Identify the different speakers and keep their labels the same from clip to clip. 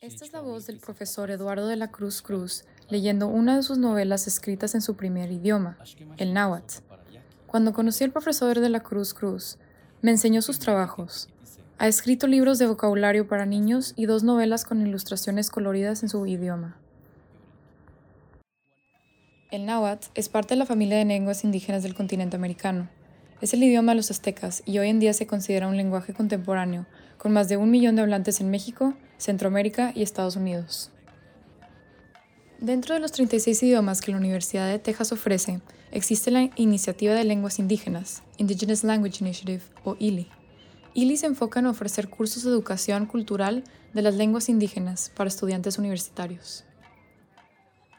Speaker 1: Esta es la voz del profesor Eduardo de la Cruz Cruz leyendo una de sus novelas escritas en su primer idioma, el náhuatl. Cuando conocí al profesor de la Cruz Cruz, me enseñó sus trabajos. Ha escrito libros de vocabulario para niños y dos novelas con ilustraciones coloridas en su idioma. El náhuatl es parte de la familia de lenguas indígenas del continente americano. Es el idioma de los aztecas y hoy en día se considera un lenguaje contemporáneo, con más de un millón de hablantes en México, Centroamérica y Estados Unidos. Dentro de los 36 idiomas que la Universidad de Texas ofrece, existe la Iniciativa de Lenguas Indígenas, Indigenous Language Initiative, o ILI. ILI se enfoca en ofrecer cursos de educación cultural de las lenguas indígenas para estudiantes universitarios.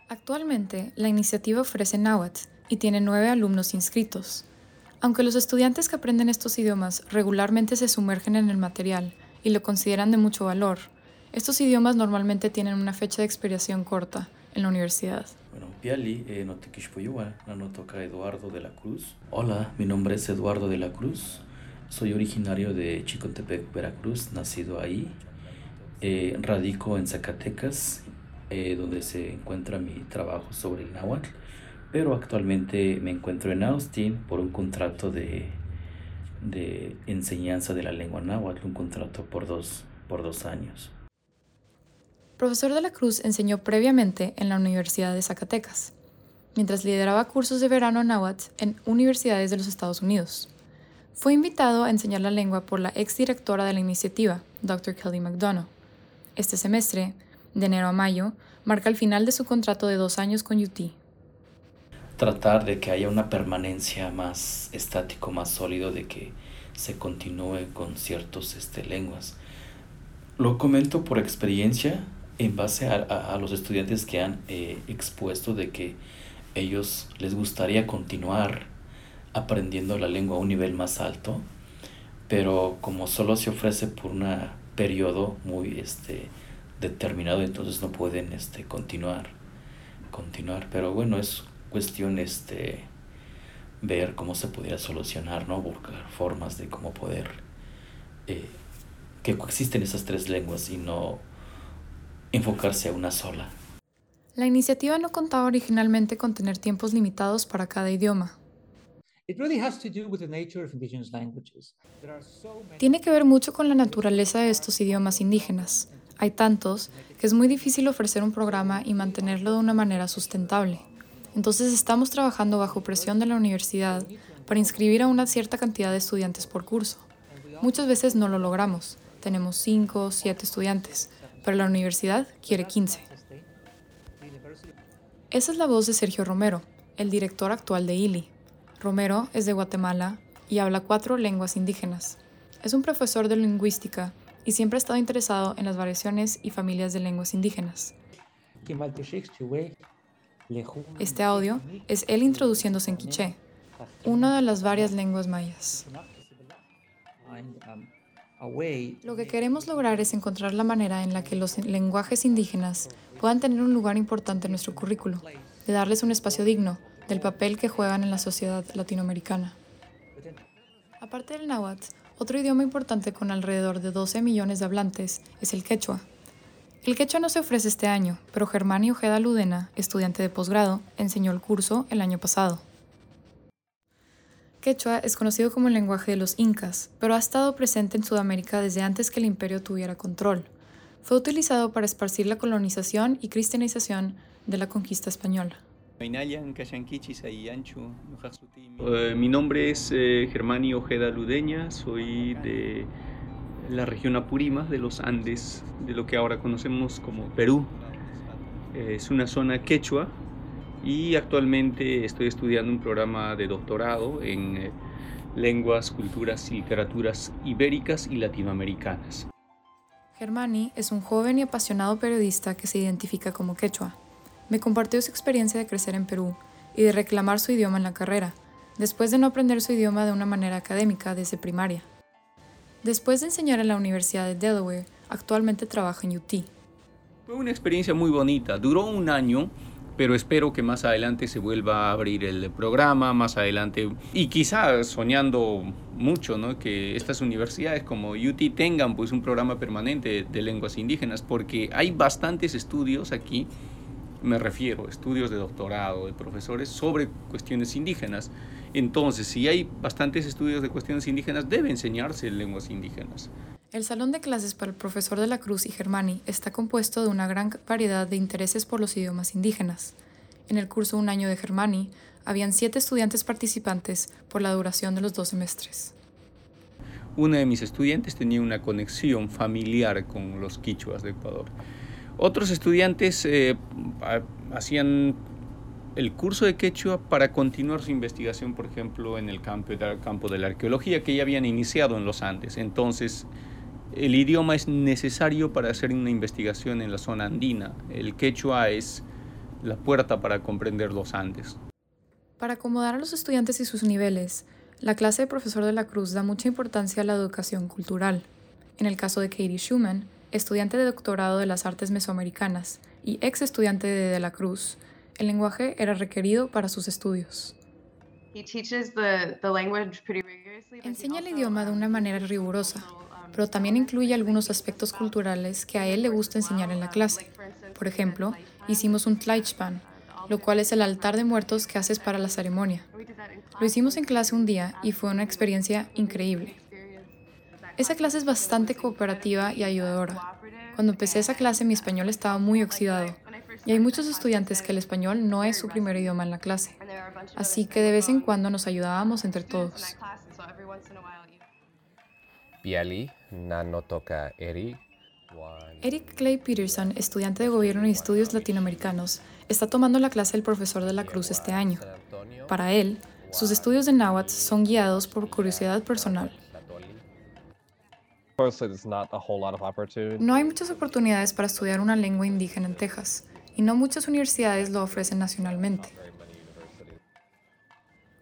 Speaker 1: Actualmente, la iniciativa ofrece náhuatl y tiene nueve alumnos inscritos. Aunque los estudiantes que aprenden estos idiomas regularmente se sumergen en el material y lo consideran de mucho valor, estos idiomas normalmente tienen una fecha de expiración corta en la universidad.
Speaker 2: Bueno, Piali, eh, no Eduardo de la Cruz. Hola, mi nombre es Eduardo de la Cruz. Soy originario de Chicotepec, Veracruz, nacido ahí. Eh, radico en Zacatecas eh, donde se encuentra mi trabajo sobre el náhuatl, pero actualmente me encuentro en Austin por un contrato de, de enseñanza de la lengua náhuatl, un contrato por dos, por dos años.
Speaker 1: Profesor de la Cruz enseñó previamente en la Universidad de Zacatecas, mientras lideraba cursos de verano náhuatl en universidades de los Estados Unidos. Fue invitado a enseñar la lengua por la exdirectora de la iniciativa, Dr. Kelly McDonough. Este semestre, de enero a mayo, marca el final de su contrato de dos años con UT.
Speaker 2: Tratar de que haya una permanencia más estático, más sólido, de que se continúe con ciertas este, lenguas. Lo comento por experiencia en base a, los estudiantes que han eh, expuesto de que ellos les gustaría continuar aprendiendo la lengua a un nivel más alto, pero como solo se ofrece por un periodo muy este, determinado, entonces no pueden este, continuar, continuar. Pero bueno, es cuestión este, ver cómo se pudiera solucionar, ¿no? Buscar formas de cómo poder eh, que coexisten esas tres lenguas y no enfocarse a una sola.
Speaker 1: La iniciativa no contaba originalmente con tener tiempos limitados para cada idioma. Tiene que ver mucho con la naturaleza de estos idiomas indígenas. Hay tantos que es muy difícil ofrecer un programa y mantenerlo de una manera sustentable. Entonces estamos trabajando bajo presión de la universidad para inscribir a una cierta cantidad de estudiantes por curso. Muchas veces no lo logramos. Tenemos 5 o 7 estudiantes, pero la universidad quiere 15. Esa es la voz de Sergio Romero, el director actual de ILI. Romero es de Guatemala y habla cuatro lenguas indígenas. Es un profesor de lingüística y siempre ha estado interesado en las variaciones y familias de lenguas indígenas. Este audio es él introduciéndose en quiché, una de las varias lenguas mayas. Lo que queremos lograr es encontrar la manera en la que los lenguajes indígenas puedan tener un lugar importante en nuestro currículo, de darles un espacio digno del papel que juegan en la sociedad latinoamericana. Aparte del náhuatl, otro idioma importante con alrededor de 12 millones de hablantes es el quechua. El quechua no se ofrece este año, pero Germán Ojeda Ludena, estudiante de posgrado, enseñó el curso el año pasado. Quechua es conocido como el lenguaje de los incas, pero ha estado presente en Sudamérica desde antes que el imperio tuviera control. Fue utilizado para esparcir la colonización y cristianización de la conquista española.
Speaker 3: Eh, mi nombre es eh, Germani Ojeda Ludeña, soy de la región Apurímac de los Andes, de lo que ahora conocemos como Perú. Eh, es una zona quechua y actualmente estoy estudiando un programa de doctorado en lenguas, culturas y literaturas ibéricas y latinoamericanas.
Speaker 1: Germani es un joven y apasionado periodista que se identifica como quechua me compartió su experiencia de crecer en Perú y de reclamar su idioma en la carrera, después de no aprender su idioma de una manera académica desde primaria. Después de enseñar en la Universidad de Delaware, actualmente trabaja en UT.
Speaker 3: Fue una experiencia muy bonita, duró un año pero espero que más adelante se vuelva a abrir el programa, más adelante, y quizá soñando mucho, ¿no? que estas universidades como UT tengan pues un programa permanente de lenguas indígenas, porque hay bastantes estudios aquí, me refiero, estudios de doctorado, de profesores sobre cuestiones indígenas. Entonces, si hay bastantes estudios de cuestiones indígenas, debe enseñarse lenguas indígenas.
Speaker 1: El salón de clases para el profesor de la Cruz y Germani está compuesto de una gran variedad de intereses por los idiomas indígenas. En el curso Un año de Germani, habían siete estudiantes participantes por la duración de los dos semestres.
Speaker 3: Una de mis estudiantes tenía una conexión familiar con los quichuas de Ecuador. Otros estudiantes eh, hacían el curso de quechua para continuar su investigación, por ejemplo, en el campo, el campo de la arqueología que ya habían iniciado en los Andes. Entonces, el idioma es necesario para hacer una investigación en la zona andina. El quechua es la puerta para comprender los Andes.
Speaker 1: Para acomodar a los estudiantes y sus niveles, la clase de profesor de la Cruz da mucha importancia a la educación cultural. En el caso de Katie Schumann, estudiante de doctorado de las artes mesoamericanas y ex estudiante de De la Cruz, el lenguaje era requerido para sus estudios. Enseña el idioma de una manera rigurosa, pero también incluye algunos aspectos culturales que a él le gusta enseñar en la clase. Por ejemplo, hicimos un Tleichpan, lo cual es el altar de muertos que haces para la ceremonia. Lo hicimos en clase un día y fue una experiencia increíble. Esa clase es bastante cooperativa y ayudadora. Cuando empecé esa clase mi español estaba muy oxidado y hay muchos estudiantes que el español no es su primer idioma en la clase, así que de vez en cuando nos ayudábamos entre todos. Eric Clay Peterson, estudiante de Gobierno y Estudios Latinoamericanos, está tomando la clase del profesor de la Cruz este año. Para él, sus estudios de náhuatl son guiados por curiosidad personal. No hay muchas oportunidades para estudiar una lengua indígena en Texas, y no muchas universidades lo ofrecen nacionalmente.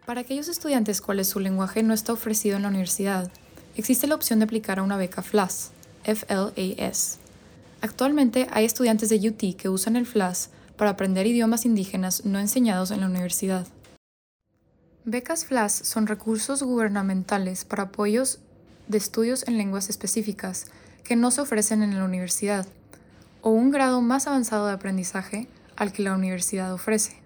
Speaker 1: Para aquellos estudiantes cuales su lenguaje no está ofrecido en la universidad, existe la opción de aplicar a una beca FLAS, FLAS. Actualmente hay estudiantes de UT que usan el FLAS para aprender idiomas indígenas no enseñados en la universidad. Becas FLAS son recursos gubernamentales para apoyos de estudios en lenguas específicas que no se ofrecen en la universidad, o un grado más avanzado de aprendizaje al que la universidad ofrece.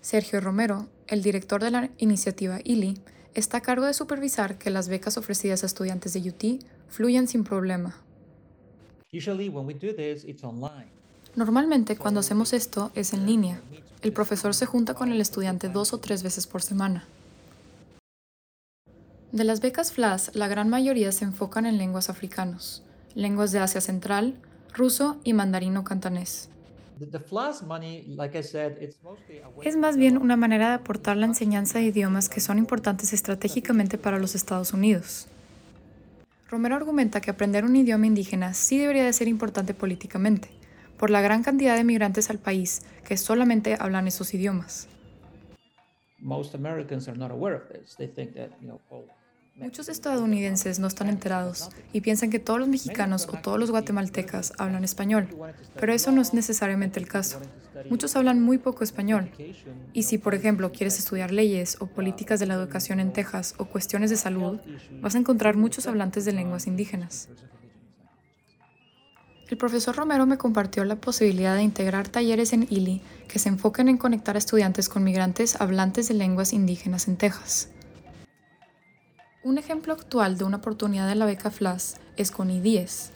Speaker 1: Sergio Romero, el director de la iniciativa ILI, está a cargo de supervisar que las becas ofrecidas a estudiantes de UT fluyan sin problema. Normalmente cuando hacemos esto es en línea. El profesor se junta con el estudiante dos o tres veces por semana. De las becas FLAS, la gran mayoría se enfocan en lenguas africanos, lenguas de Asia Central, ruso y mandarino cantonés. Es más bien una manera de aportar la enseñanza de idiomas que son importantes estratégicamente para los Estados Unidos. Romero argumenta que aprender un idioma indígena sí debería de ser importante políticamente, por la gran cantidad de migrantes al país que solamente hablan esos idiomas. Muchos estadounidenses no están enterados y piensan que todos los mexicanos o todos los guatemaltecas hablan español, pero eso no es necesariamente el caso. Muchos hablan muy poco español. Y si, por ejemplo, quieres estudiar leyes o políticas de la educación en Texas o cuestiones de salud, vas a encontrar muchos hablantes de lenguas indígenas. El profesor Romero me compartió la posibilidad de integrar talleres en ILI que se enfoquen en conectar a estudiantes con migrantes hablantes de lenguas indígenas en Texas. Un ejemplo actual de una oportunidad de la beca FLAS es con I10,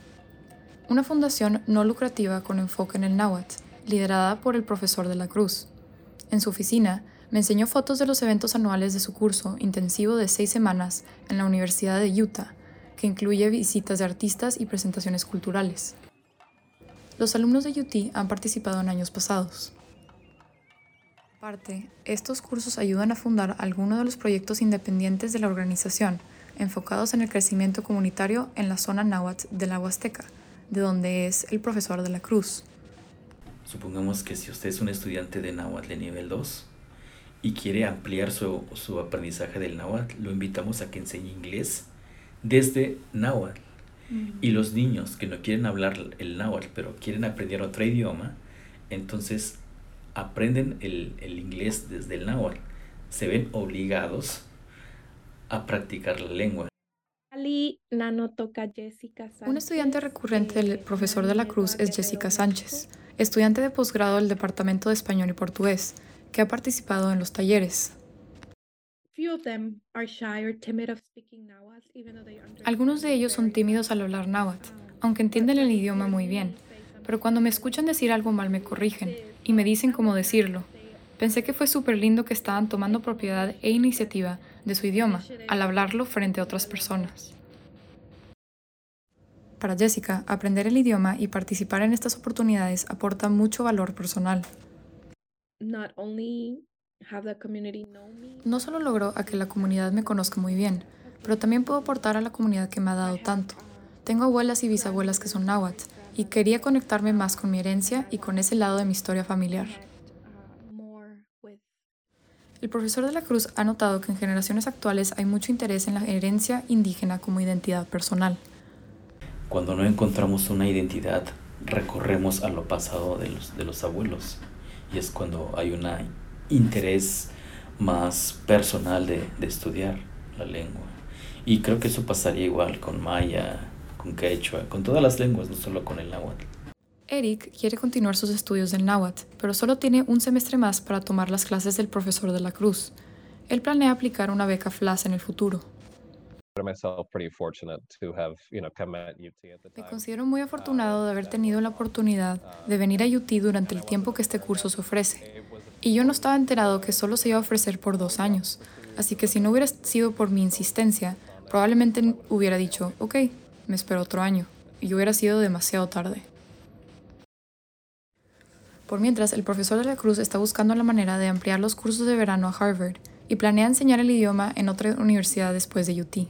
Speaker 1: una fundación no lucrativa con enfoque en el náhuatl, liderada por el profesor de la Cruz. En su oficina, me enseñó fotos de los eventos anuales de su curso intensivo de seis semanas en la Universidad de Utah, que incluye visitas de artistas y presentaciones culturales. Los alumnos de UT han participado en años pasados. Aparte, estos cursos ayudan a fundar algunos de los proyectos independientes de la organización, enfocados en el crecimiento comunitario en la zona náhuatl de la Huasteca, de donde es el profesor de la Cruz.
Speaker 2: Supongamos que si usted es un estudiante de náhuatl de nivel 2 y quiere ampliar su, su aprendizaje del náhuatl, lo invitamos a que enseñe inglés desde náhuatl. Y los niños que no quieren hablar el náhuatl, pero quieren aprender otro idioma, entonces aprenden el, el inglés desde el náhuatl, se ven obligados a practicar la lengua.
Speaker 1: Un estudiante recurrente del profesor de la Cruz es Jessica Sánchez, estudiante de posgrado del Departamento de Español y Portugués, que ha participado en los talleres. Algunos de ellos son tímidos al hablar náhuatl, aunque entienden el idioma muy bien, pero cuando me escuchan decir algo mal me corrigen y me dicen cómo decirlo. Pensé que fue súper lindo que estaban tomando propiedad e iniciativa de su idioma al hablarlo frente a otras personas. Para Jessica, aprender el idioma y participar en estas oportunidades aporta mucho valor personal. No solo logro a que la comunidad me conozca muy bien, pero también puedo aportar a la comunidad que me ha dado tanto. Tengo abuelas y bisabuelas que son náhuatl y quería conectarme más con mi herencia y con ese lado de mi historia familiar. El profesor de la Cruz ha notado que en generaciones actuales hay mucho interés en la herencia indígena como identidad personal.
Speaker 2: Cuando no encontramos una identidad, recorremos a lo pasado de los, de los abuelos y es cuando hay un interés más personal de, de estudiar la lengua. Y creo que eso pasaría igual con maya, con quechua, con todas las lenguas, no solo con el náhuatl.
Speaker 1: Eric quiere continuar sus estudios del náhuatl, pero solo tiene un semestre más para tomar las clases del profesor de la Cruz. Él planea aplicar una beca FLAS en el futuro. Me considero muy afortunado de haber tenido la oportunidad de venir a UT durante el tiempo que este curso se ofrece. Y yo no estaba enterado que solo se iba a ofrecer por dos años, así que si no hubiera sido por mi insistencia, probablemente hubiera dicho, ok, me espero otro año, y hubiera sido demasiado tarde. Por mientras, el profesor de la Cruz está buscando la manera de ampliar los cursos de verano a Harvard y planea enseñar el idioma en otra universidad después de UT.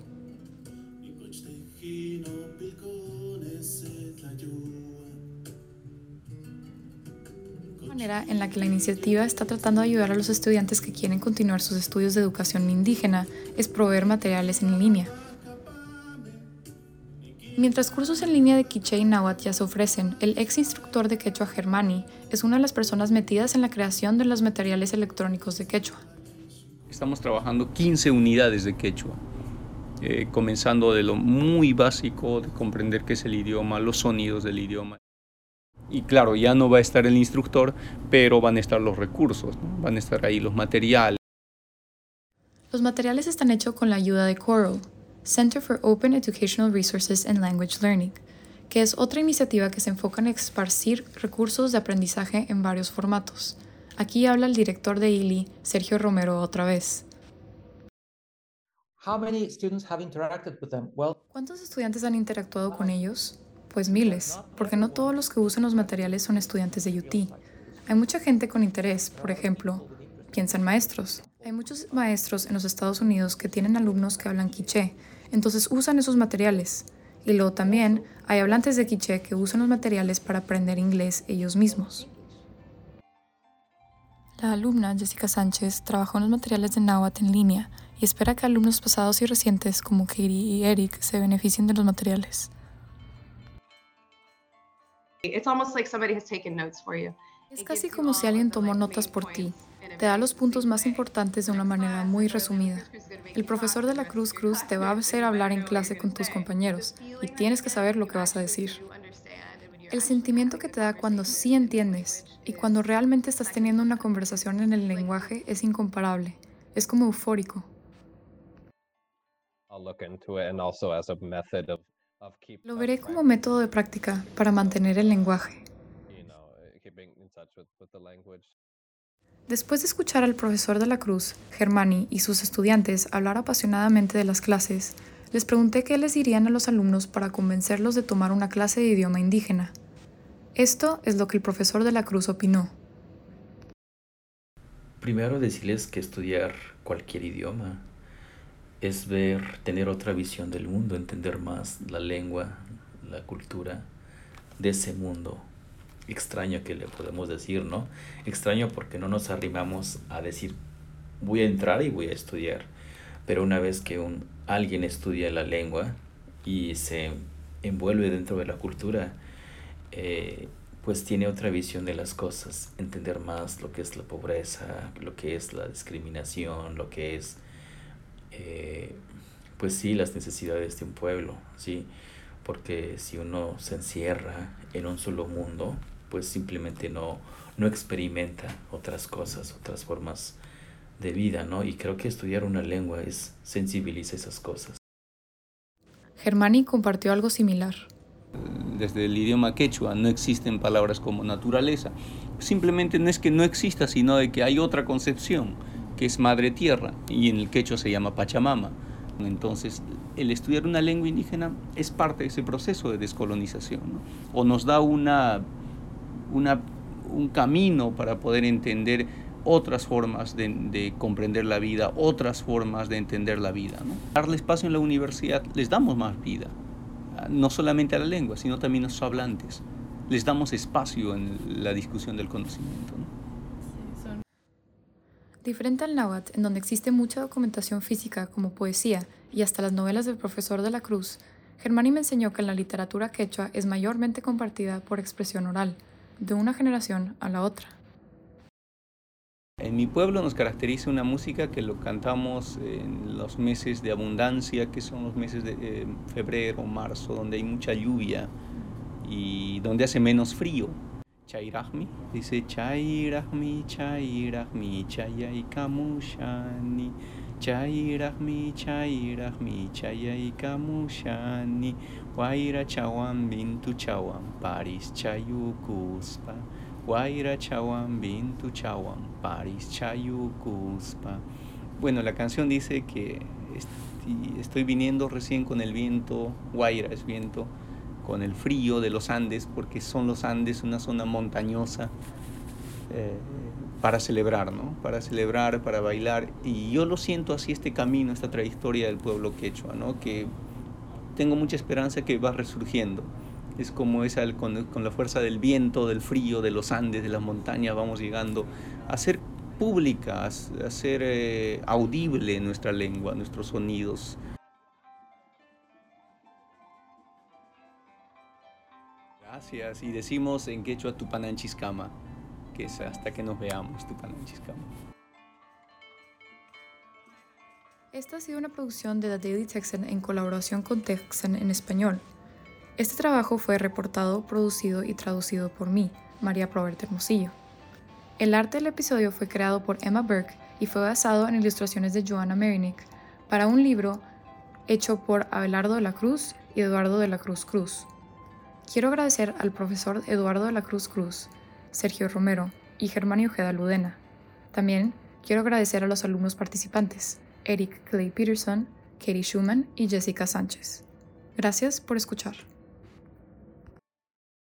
Speaker 1: manera en la que la iniciativa está tratando de ayudar a los estudiantes que quieren continuar sus estudios de educación indígena es proveer materiales en línea. Mientras cursos en línea de Quiché y Nahuatl ya se ofrecen, el ex instructor de quechua Germani es una de las personas metidas en la creación de los materiales electrónicos de quechua.
Speaker 3: Estamos trabajando 15 unidades de quechua, eh, comenzando de lo muy básico, de comprender qué es el idioma, los sonidos del idioma. Y claro, ya no va a estar el instructor, pero van a estar los recursos, van a estar ahí los materiales.
Speaker 1: Los materiales están hechos con la ayuda de Coral, Center for Open Educational Resources and Language Learning, que es otra iniciativa que se enfoca en esparcir recursos de aprendizaje en varios formatos. Aquí habla el director de ILI, Sergio Romero, otra vez. ¿Cuántos estudiantes han interactuado con ellos? Pues miles, porque no todos los que usan los materiales son estudiantes de UT. Hay mucha gente con interés, por ejemplo, piensan maestros. Hay muchos maestros en los Estados Unidos que tienen alumnos que hablan quiché entonces usan esos materiales. Y luego también hay hablantes de quiché que usan los materiales para aprender inglés ellos mismos. La alumna Jessica Sánchez trabajó en los materiales de Nahuatl en línea y espera que alumnos pasados y recientes como Katie y Eric se beneficien de los materiales. Es casi como si alguien tomó notas por ti te da los puntos más importantes de una manera muy resumida. El profesor de la Cruz Cruz te va a hacer hablar en clase con tus compañeros y tienes que saber lo que vas a decir. El sentimiento que te da cuando sí entiendes y cuando realmente estás teniendo una conversación en el lenguaje es incomparable. Es como eufórico. Lo veré como método de práctica para mantener el lenguaje. Después de escuchar al profesor de la Cruz, Germani, y sus estudiantes hablar apasionadamente de las clases, les pregunté qué les dirían a los alumnos para convencerlos de tomar una clase de idioma indígena. Esto es lo que el profesor de la Cruz opinó.
Speaker 2: Primero decirles que estudiar cualquier idioma es ver, tener otra visión del mundo, entender más la lengua, la cultura de ese mundo extraño que le podemos decir, ¿no? Extraño porque no nos arrimamos a decir, voy a entrar y voy a estudiar. Pero una vez que un, alguien estudia la lengua y se envuelve dentro de la cultura, eh, pues tiene otra visión de las cosas, entender más lo que es la pobreza, lo que es la discriminación, lo que es, eh, pues sí, las necesidades de un pueblo, ¿sí? Porque si uno se encierra en un solo mundo, pues simplemente no, no experimenta otras cosas, otras formas de vida, ¿no? Y creo que estudiar una lengua es sensibiliza esas cosas.
Speaker 1: Germani compartió algo similar
Speaker 3: desde el idioma quechua no existen palabras como naturaleza. Simplemente no es que no exista, sino de que hay otra concepción, que es madre tierra, y en el quechua se llama Pachamama. Entonces, el estudiar una lengua indígena es parte de ese proceso de descolonización, o nos da una, una, un camino para poder entender otras formas de, de, comprender la vida, otras formas de entender la vida. ¿no? Darle espacio en la universidad, les damos más vida no solamente a la lengua, sino también a sus hablantes. Les damos espacio en la discusión del conocimiento.
Speaker 1: Diferente al náhuatl, en donde existe mucha documentación física como poesía y hasta las novelas del profesor de la Cruz, Germani me enseñó que la literatura quechua es mayormente compartida por expresión oral, de una generación a la otra.
Speaker 3: En mi pueblo nos caracteriza una música que lo cantamos en los meses de abundancia, que son los meses de eh, febrero, marzo, donde hay mucha lluvia y donde hace menos frío. Chairahmi dice Chairahmi, Chairahmi, Chayay Kamushani. Chairahmi, Chairahmi, Chayay Kamushani. Waira Chawan Bintu Chawan, Paris Chayukuspa. Guaira Chawan Bintu Chawan Paris Chayu Bueno, la canción dice que estoy viniendo recién con el viento, Guaira es viento, con el frío de los Andes, porque son los Andes una zona montañosa eh, para celebrar, ¿no? Para celebrar, para bailar. Y yo lo siento así este camino, esta trayectoria del pueblo quechua, ¿no? Que tengo mucha esperanza que va resurgiendo es como esa con, con, la fuerza del viento, del frío, de los Andes, de las montañas, vamos llegando a ser pública, a, ser eh, audible nuestra lengua, nuestros sonidos. Gracias, y decimos en quechua Tupananchiscama, hasta que nos veamos.
Speaker 1: Esta ha sido una producción de The Daily Texan en colaboración con Texan en español. Este trabajo fue reportado, producido y traducido por mí, María Probert Hermosillo. El arte del episodio fue creado por Emma Burke y fue basado en ilustraciones de Joanna Merinick para un libro hecho por Abelardo de la Cruz y Eduardo de la Cruz Cruz. Quiero agradecer al profesor Eduardo de la Cruz Cruz, Sergio Romero y Germán Ojeda Ludena. También quiero agradecer a los alumnos participantes, Eric Clay Peterson, Katie Schumann y Jessica Sánchez. Gracias por escuchar.